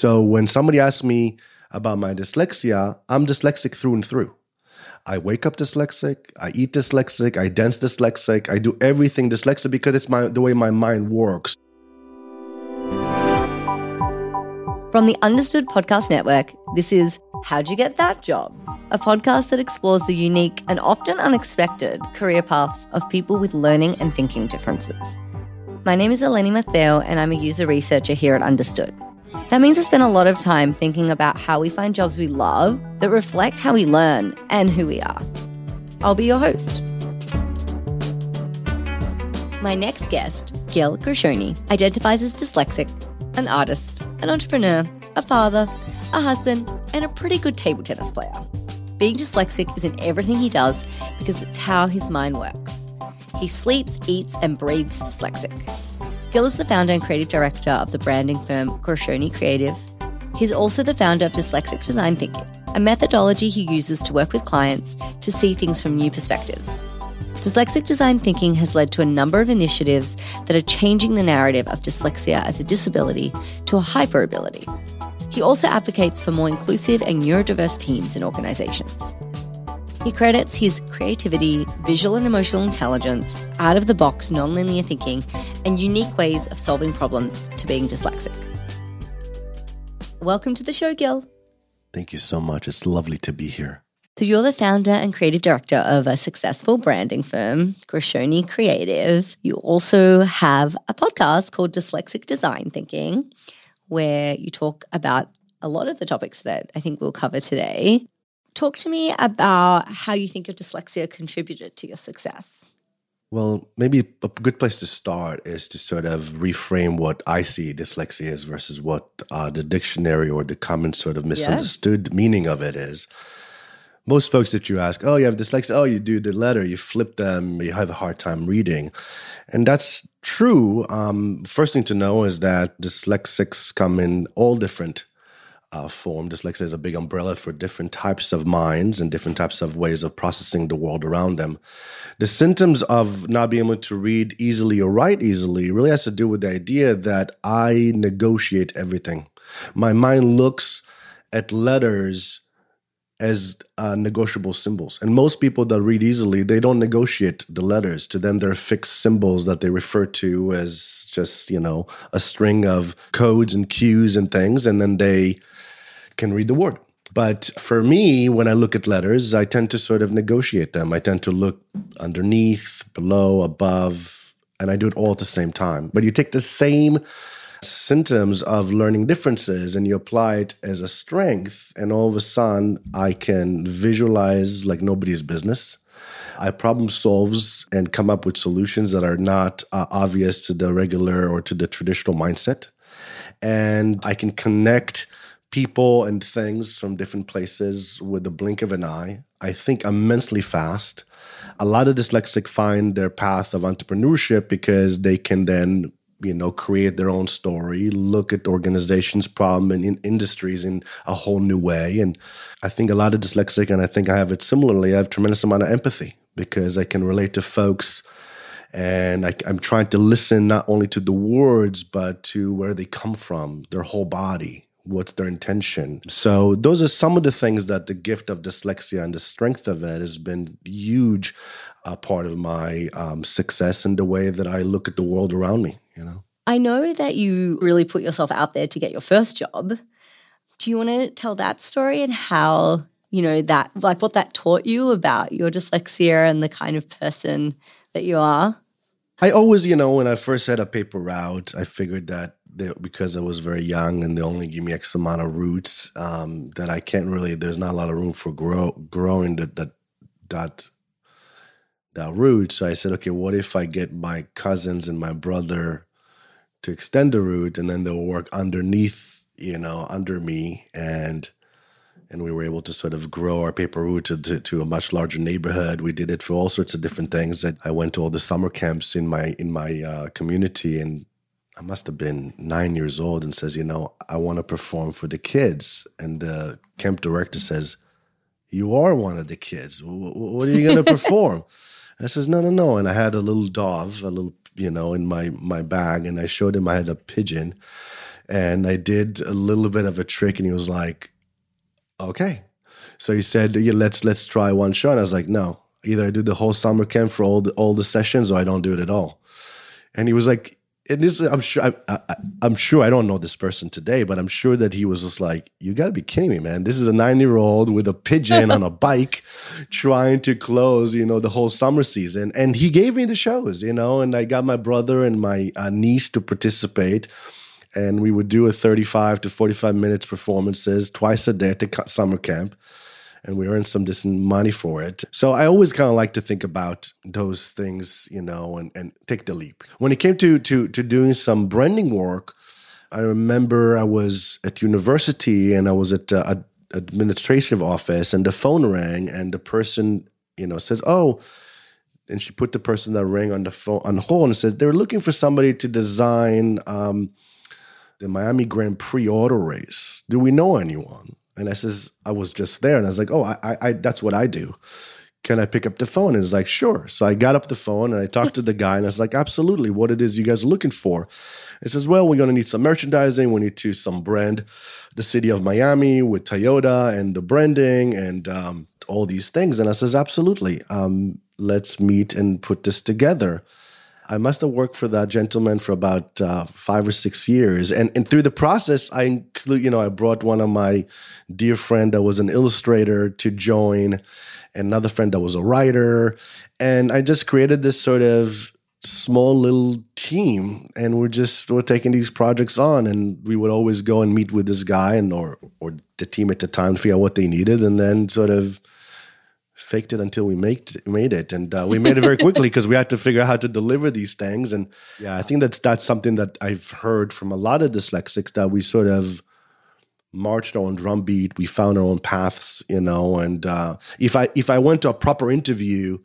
So when somebody asks me about my dyslexia, I'm dyslexic through and through. I wake up dyslexic, I eat dyslexic, I dance dyslexic, I do everything dyslexic because it's my the way my mind works. From the Understood Podcast Network, this is How'd You Get That Job? A podcast that explores the unique and often unexpected career paths of people with learning and thinking differences. My name is Eleni Matheo, and I'm a user researcher here at Understood. That means I spend a lot of time thinking about how we find jobs we love that reflect how we learn and who we are. I'll be your host. My next guest, Gil Gershoni, identifies as dyslexic, an artist, an entrepreneur, a father, a husband, and a pretty good table tennis player. Being dyslexic is in everything he does because it's how his mind works. He sleeps, eats, and breathes dyslexic. Gil is the founder and creative director of the branding firm Gershoni Creative. He's also the founder of Dyslexic Design Thinking, a methodology he uses to work with clients to see things from new perspectives. Dyslexic design thinking has led to a number of initiatives that are changing the narrative of dyslexia as a disability to a hyperability. He also advocates for more inclusive and neurodiverse teams and organizations. He credits his creativity, visual and emotional intelligence, out of the box nonlinear thinking, and unique ways of solving problems to being dyslexic. Welcome to the show, Gil. Thank you so much. It's lovely to be here. So, you're the founder and creative director of a successful branding firm, Gershoni Creative. You also have a podcast called Dyslexic Design Thinking, where you talk about a lot of the topics that I think we'll cover today. Talk to me about how you think your dyslexia contributed to your success. Well, maybe a good place to start is to sort of reframe what I see dyslexia is versus what uh, the dictionary or the common sort of misunderstood yeah. meaning of it is. Most folks that you ask, oh, you have dyslexia, oh, you do the letter, you flip them, you have a hard time reading. And that's true. Um, first thing to know is that dyslexics come in all different uh, form. Dyslexia is a big umbrella for different types of minds and different types of ways of processing the world around them. The symptoms of not being able to read easily or write easily really has to do with the idea that I negotiate everything. My mind looks at letters as uh, negotiable symbols. And most people that read easily, they don't negotiate the letters. To them, they're fixed symbols that they refer to as just, you know, a string of codes and cues and things. And then they can read the word. But for me, when I look at letters, I tend to sort of negotiate them. I tend to look underneath, below, above, and I do it all at the same time. But you take the same symptoms of learning differences and you apply it as a strength, and all of a sudden, I can visualize like nobody's business. I problem solves and come up with solutions that are not uh, obvious to the regular or to the traditional mindset. And I can connect people and things from different places with the blink of an eye. I think immensely fast. A lot of dyslexic find their path of entrepreneurship because they can then you know create their own story look at organizations problem and in industries in a whole new way and i think a lot of dyslexic and i think i have it similarly i have tremendous amount of empathy because i can relate to folks and I, i'm trying to listen not only to the words but to where they come from their whole body what's their intention. So those are some of the things that the gift of dyslexia and the strength of it has been huge a uh, part of my um, success and the way that i look at the world around me you know? I know that you really put yourself out there to get your first job. Do you want to tell that story and how you know that like what that taught you about your dyslexia and the kind of person that you are? I always you know when i first had a paper route i figured that they, because I was very young and they only give me X amount of routes, um, that I can't really. There's not a lot of room for grow growing that that that that route. So I said, okay, what if I get my cousins and my brother to extend the route, and then they'll work underneath, you know, under me, and and we were able to sort of grow our paper route to, to, to, a much larger neighborhood. We did it for all sorts of different things. I went to all the summer camps in my in my uh, community, and I must have been nine years old and says, you know, I want to perform for the kids. And the camp director says, you are one of the kids. What are you going to perform? I says, no, no, no. And I had a little dove, a little, you know, in my my bag, and I showed him I had a pigeon. And I did a little bit of a trick, and he was like, "Okay." So he said, yeah, "Let's let's try one shot." And I was like, "No, either I do the whole summer camp for all the all the sessions, or I don't do it at all." And he was like, and this I'm sure I, I, I'm sure I don't know this person today, but I'm sure that he was just like, "You got to be kidding me, man! This is a nine year old with a pigeon on a bike, trying to close, you know, the whole summer season." And he gave me the shows, you know, and I got my brother and my uh, niece to participate, and we would do a 35 to 45 minutes performances twice a day at the summer camp and we earn some decent money for it. So I always kind of like to think about those things, you know, and, and take the leap. When it came to to to doing some branding work, I remember I was at university and I was at uh, a administrative office and the phone rang and the person, you know, says, "Oh." And she put the person that rang on the phone on hold and said they're looking for somebody to design um, the Miami Grand Prix auto race. Do we know anyone? And I says, I was just there. And I was like, oh, I, I, that's what I do. Can I pick up the phone? And he's like, sure. So I got up the phone and I talked to the guy and I was like, absolutely, what it is you guys are looking for. He says, well, we're going to need some merchandising. We need to some brand the city of Miami with Toyota and the branding and um, all these things. And I says, absolutely. Um, let's meet and put this together. I must have worked for that gentleman for about uh, five or six years, and and through the process, I include you know I brought one of my dear friend that was an illustrator to join, another friend that was a writer, and I just created this sort of small little team, and we're just we're taking these projects on, and we would always go and meet with this guy and or or the team at the time, figure out what they needed, and then sort of faked it until we made made it, and uh, we made it very quickly because we had to figure out how to deliver these things. And yeah, I think that's that's something that I've heard from a lot of dyslexics that we sort of marched our own drumbeat. We found our own paths, you know. And uh, if I if I went to a proper interview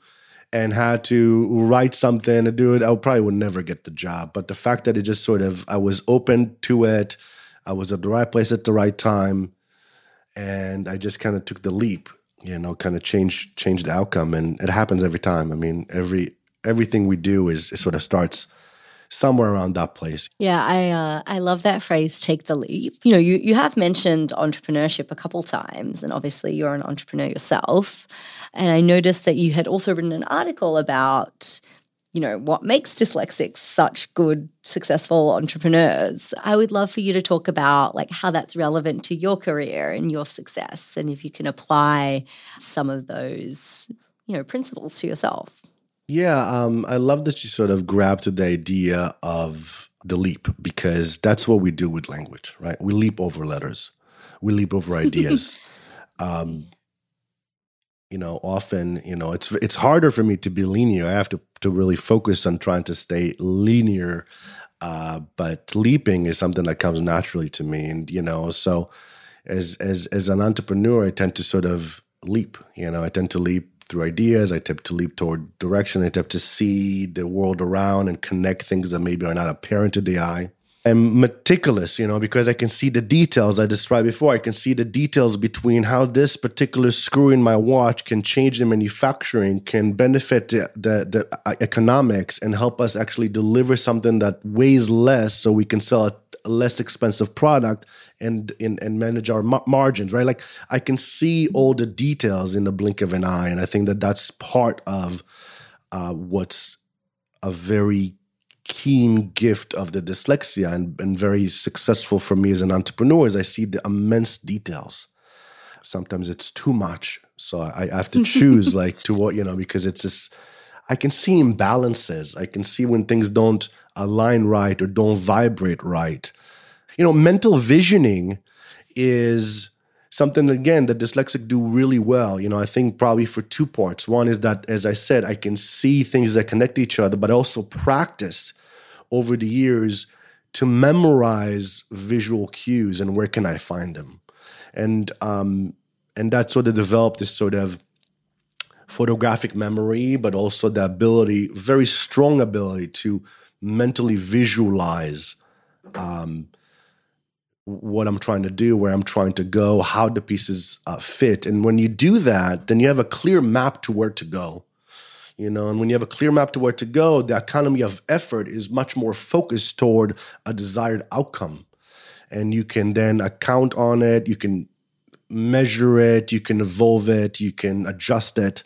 and had to write something and do it, I probably would never get the job. But the fact that it just sort of I was open to it, I was at the right place at the right time, and I just kind of took the leap you know kind of change change the outcome and it happens every time. I mean every everything we do is it sort of starts somewhere around that place. Yeah i uh, i love that phrase take the leap. You know you you have mentioned entrepreneurship a couple times and obviously you're an entrepreneur yourself. And i noticed that you had also written an article about you know, what makes dyslexics such good, successful entrepreneurs. I would love for you to talk about like how that's relevant to your career and your success and if you can apply some of those, you know, principles to yourself. Yeah, um, I love that you sort of grabbed to the idea of the leap because that's what we do with language, right? We leap over letters, we leap over ideas. um, you know, often, you know, it's it's harder for me to be linear. I have to to really focus on trying to stay linear. Uh, but leaping is something that comes naturally to me, and you know, so as as as an entrepreneur, I tend to sort of leap. You know, I tend to leap through ideas. I tend to leap toward direction. I tend to see the world around and connect things that maybe are not apparent to the eye. I'm meticulous, you know, because I can see the details I described before. I can see the details between how this particular screw in my watch can change the manufacturing, can benefit the, the, the uh, economics, and help us actually deliver something that weighs less so we can sell a less expensive product and, and, and manage our margins, right? Like I can see all the details in the blink of an eye. And I think that that's part of uh, what's a very keen gift of the dyslexia and, and very successful for me as an entrepreneur is I see the immense details. Sometimes it's too much. So I, I have to choose like to what, you know, because it's just, I can see imbalances. I can see when things don't align right or don't vibrate right. You know, mental visioning is something again that dyslexic do really well you know i think probably for two parts. One is that as i said i can see things that connect to each other but also practice over the years to memorize visual cues and where can i find them. And um and that sort of developed this sort of photographic memory but also the ability very strong ability to mentally visualize um, what I'm trying to do, where I'm trying to go, how the pieces uh, fit. And when you do that, then you have a clear map to where to go. You know, and when you have a clear map to where to go, the economy of effort is much more focused toward a desired outcome. and you can then account on it. You can measure it, you can evolve it, you can adjust it.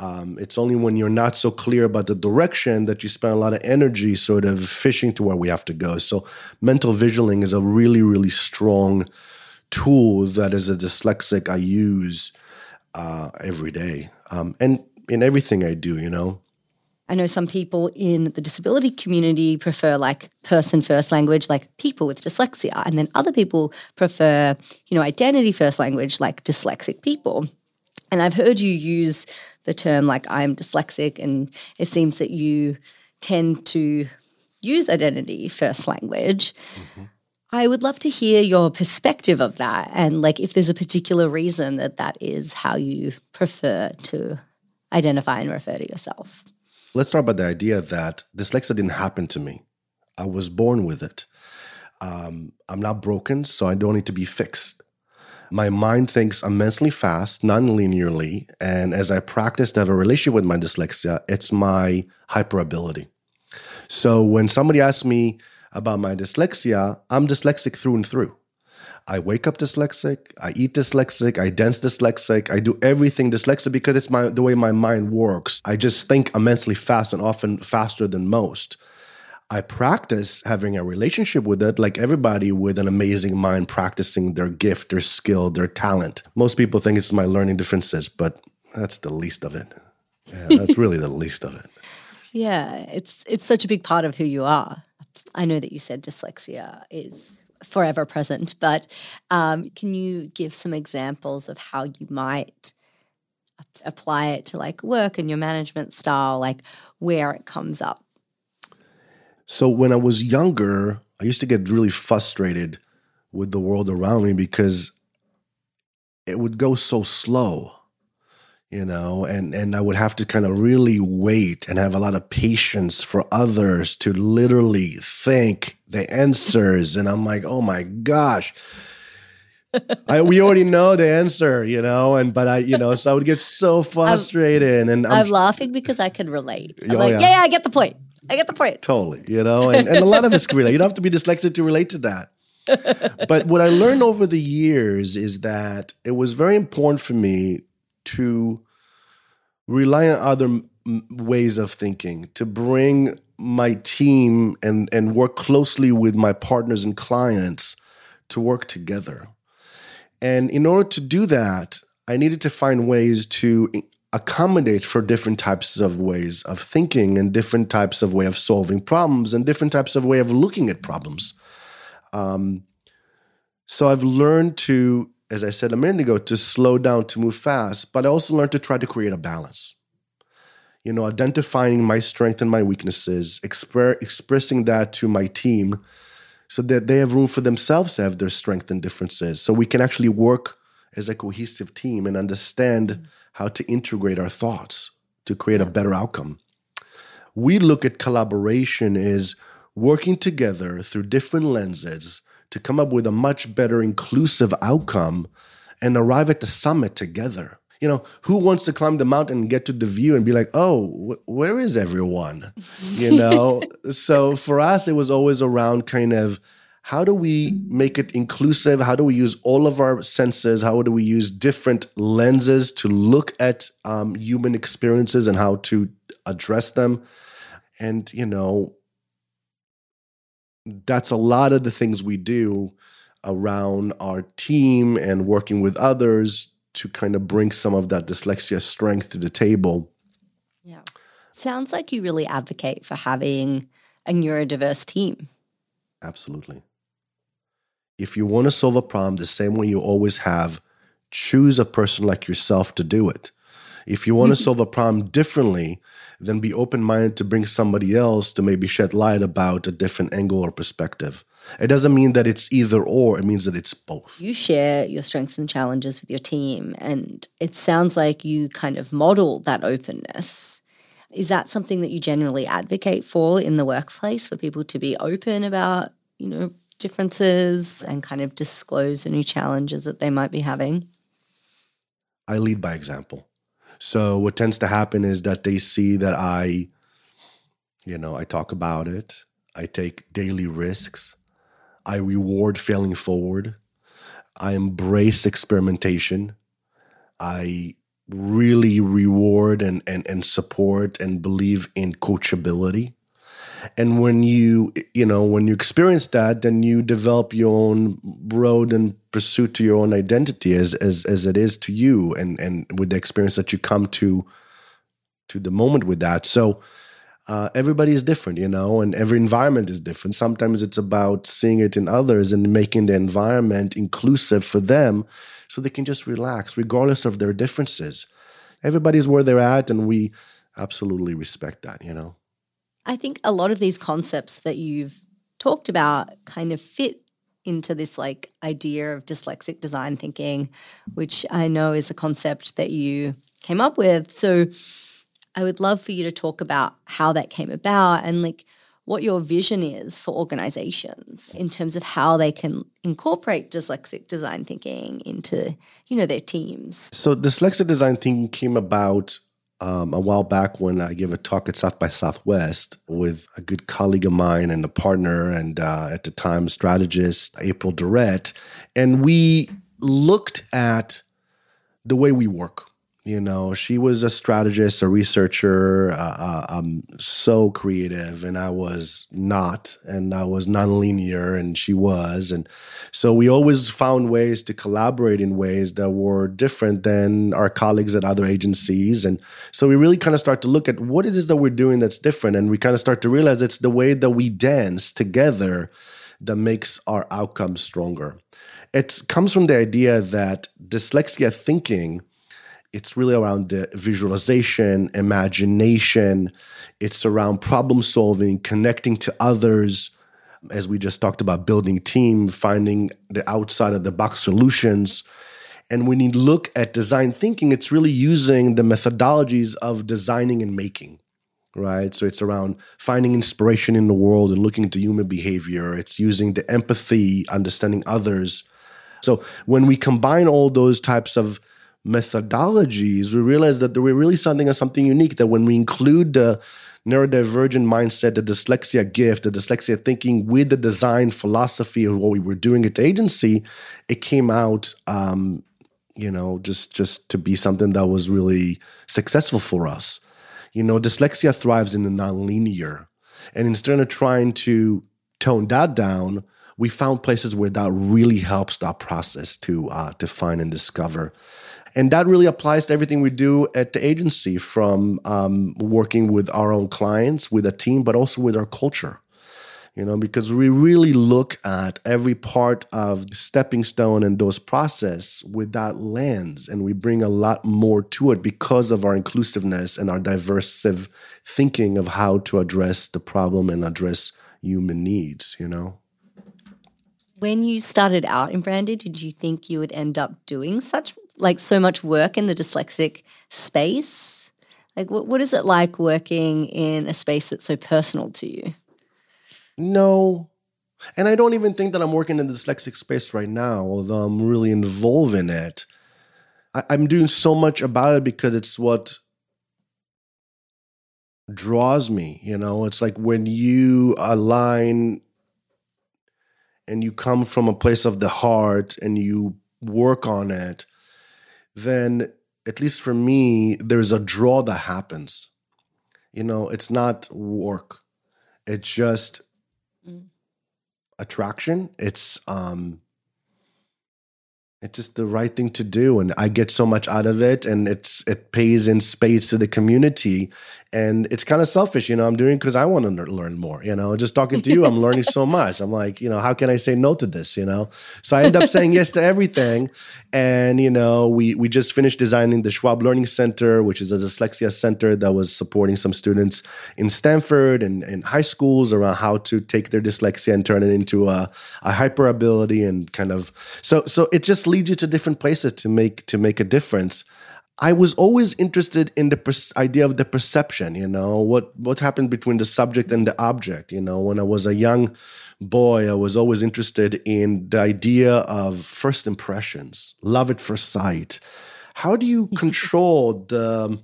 Um, it's only when you're not so clear about the direction that you spend a lot of energy sort of fishing to where we have to go. So, mental visualing is a really, really strong tool that as a dyslexic I use uh, every day um, and in everything I do, you know. I know some people in the disability community prefer like person first language, like people with dyslexia. And then other people prefer, you know, identity first language, like dyslexic people. And I've heard you use the term like I'm dyslexic, and it seems that you tend to use identity first language. Mm-hmm. I would love to hear your perspective of that and like if there's a particular reason that that is how you prefer to identify and refer to yourself. Let's start by the idea that dyslexia didn't happen to me. I was born with it. Um, I'm not broken, so I don't need to be fixed. My mind thinks immensely fast, non-linearly, and as I practice to have a relationship with my dyslexia, it's my hyperability. So when somebody asks me about my dyslexia, I'm dyslexic through and through. I wake up dyslexic, I eat dyslexic, I dance dyslexic, I do everything dyslexic because it's my the way my mind works. I just think immensely fast and often faster than most. I practice having a relationship with it like everybody with an amazing mind practicing their gift, their skill, their talent. Most people think it's my learning differences, but that's the least of it. Yeah, that's really the least of it. Yeah, it's it's such a big part of who you are. I know that you said dyslexia is forever present. But um, can you give some examples of how you might apply it to like work and your management style, like where it comes up? So when I was younger, I used to get really frustrated with the world around me because it would go so slow you know and and i would have to kind of really wait and have a lot of patience for others to literally think the answers and i'm like oh my gosh I, we already know the answer, you know, and but I, you know, so I would get so frustrated, I'm, and I'm, I'm, laughing because I can relate. I'm oh, like, yeah. yeah, yeah, I get the point. I get the point. Totally, you know, and, and a lot of us relate. You don't have to be dyslexic to relate to that. but what I learned over the years is that it was very important for me to rely on other ways of thinking, to bring my team and, and work closely with my partners and clients to work together. And in order to do that, I needed to find ways to accommodate for different types of ways of thinking and different types of way of solving problems and different types of way of looking at problems. Um, so I've learned to as I said a minute ago, to slow down, to move fast, but I also learned to try to create a balance. You know, identifying my strength and my weaknesses, expressing that to my team so that they have room for themselves to have their strength and differences. So we can actually work as a cohesive team and understand how to integrate our thoughts to create a better outcome. We look at collaboration as working together through different lenses to come up with a much better inclusive outcome and arrive at the summit together. You know, who wants to climb the mountain and get to the view and be like, oh, wh- where is everyone? You know? so for us, it was always around kind of how do we make it inclusive? How do we use all of our senses? How do we use different lenses to look at um, human experiences and how to address them? And, you know, that's a lot of the things we do around our team and working with others to kind of bring some of that dyslexia strength to the table. Yeah. Sounds like you really advocate for having a neurodiverse team. Absolutely. If you want to solve a problem the same way you always have, choose a person like yourself to do it. If you want to solve a problem differently, then be open minded to bring somebody else to maybe shed light about a different angle or perspective. It doesn't mean that it's either or, it means that it's both. You share your strengths and challenges with your team, and it sounds like you kind of model that openness. Is that something that you generally advocate for in the workplace for people to be open about, you know, differences and kind of disclose any challenges that they might be having? I lead by example. So what tends to happen is that they see that I, you know, I talk about it. I take daily risks. I reward failing forward. I embrace experimentation. I really reward and, and, and support and believe in coachability. And when you, you know, when you experience that, then you develop your own road and pursuit to your own identity as, as, as it is to you and, and with the experience that you come to, to the moment with that. So, uh, everybody is different, you know, and every environment is different. Sometimes it's about seeing it in others and making the environment inclusive for them so they can just relax, regardless of their differences. Everybody's where they're at, and we absolutely respect that, you know. I think a lot of these concepts that you've talked about kind of fit into this like idea of dyslexic design thinking, which I know is a concept that you came up with. So, I would love for you to talk about how that came about and like what your vision is for organizations in terms of how they can incorporate dyslexic design thinking into you know their teams so dyslexic design thinking came about um, a while back when i gave a talk at south by southwest with a good colleague of mine and a partner and uh, at the time strategist april durrett. And we looked at the way we work you know, she was a strategist, a researcher, uh, uh, um, so creative, and I was not, and I was nonlinear, and she was, and so we always found ways to collaborate in ways that were different than our colleagues at other agencies, and so we really kind of start to look at what it is that we're doing that's different, and we kind of start to realize it's the way that we dance together that makes our outcomes stronger. It comes from the idea that dyslexia thinking it's really around the visualization, imagination. It's around problem solving, connecting to others. As we just talked about, building team, finding the outside of the box solutions. And when you look at design thinking, it's really using the methodologies of designing and making, right? So it's around finding inspiration in the world and looking to human behavior. It's using the empathy, understanding others. So when we combine all those types of methodologies, we realized that we're really something as something unique. That when we include the neurodivergent mindset, the dyslexia gift, the dyslexia thinking with the design philosophy of what we were doing at the agency, it came out, um, you know, just just to be something that was really successful for us. You know, dyslexia thrives in the nonlinear, and instead of trying to tone that down, we found places where that really helps that process to uh, to find and discover. And that really applies to everything we do at the agency from um, working with our own clients, with a team, but also with our culture. You know, because we really look at every part of stepping stone and those process with that lens, and we bring a lot more to it because of our inclusiveness and our diverse thinking of how to address the problem and address human needs. You know. When you started out in Brandy, did you think you would end up doing such like so much work in the dyslexic space? Like, what, what is it like working in a space that's so personal to you? No. And I don't even think that I'm working in the dyslexic space right now, although I'm really involved in it. I, I'm doing so much about it because it's what draws me. You know, it's like when you align and you come from a place of the heart and you work on it then at least for me, there's a draw that happens. You know, it's not work. It's just mm. attraction. It's um it's just the right thing to do and i get so much out of it and it's it pays in spades to the community and it's kind of selfish you know i'm doing because i want to learn more you know? Just talking to you i'm learning so much. I'm like you know how can i say no to this you know? So i end up saying yes to everything and you know we we just finished designing the schwab learning center which is a dyslexia center that was supporting some students in stanford and in high schools around how to take their dyslexia and turn it into a, a hyper ability and kind of so so it just leads you to different places to make to make a difference I was always interested in the per- idea of the perception, you know, what what happened between the subject and the object, you know, when I was a young boy, I was always interested in the idea of first impressions, love at first sight. How do you control the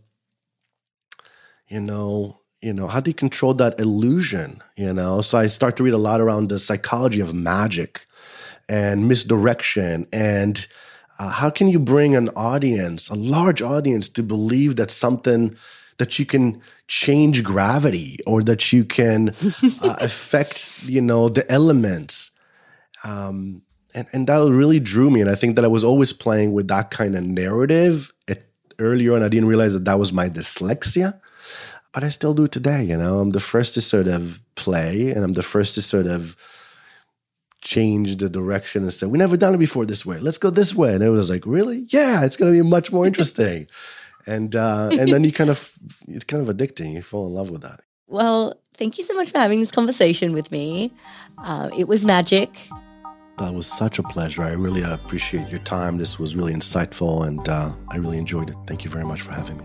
you know, you know, how do you control that illusion? You know, so I start to read a lot around the psychology of magic and misdirection and uh, how can you bring an audience, a large audience, to believe that something that you can change gravity or that you can uh, affect, you know, the elements. Um, and, and that really drew me. And I think that I was always playing with that kind of narrative. It, earlier on, I didn't realize that that was my dyslexia, but I still do today. You know, I'm the first to sort of play and I'm the first to sort of change the direction and say, we never done it before this way. Let's go this way. And it was like, really? Yeah, it's going to be much more interesting. and uh, and then you kind of it's kind of addicting. You fall in love with that. Well, thank you so much for having this conversation with me. Uh, it was magic. That was such a pleasure. I really appreciate your time. This was really insightful, and uh, I really enjoyed it. Thank you very much for having me.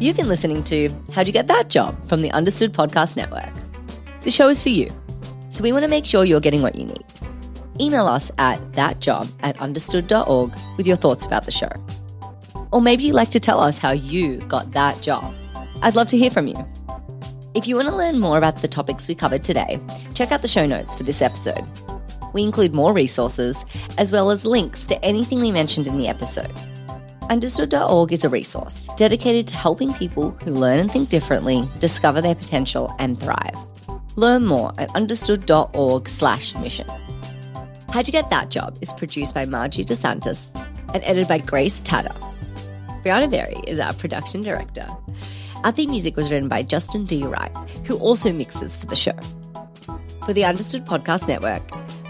You've been listening to How'd You Get That Job from the Understood Podcast Network. The show is for you, so we want to make sure you're getting what you need. Email us at thatjob at understood.org with your thoughts about the show. Or maybe you'd like to tell us how you got that job. I'd love to hear from you. If you want to learn more about the topics we covered today, check out the show notes for this episode. We include more resources, as well as links to anything we mentioned in the episode. Understood.org is a resource dedicated to helping people who learn and think differently discover their potential and thrive. Learn more at understood.org slash mission. How'd You Get That Job is produced by Margie DeSantis and edited by Grace Tatter. Brianna Berry is our production director. Our theme music was written by Justin D. Wright, who also mixes for the show. For the Understood Podcast Network,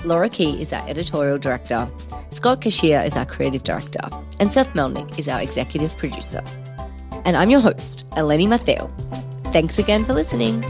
Laura Key is our editorial director, Scott Cocchiere is our creative director, and Seth Melnick is our executive producer. And I'm your host, Eleni Matheo. Thanks again for listening.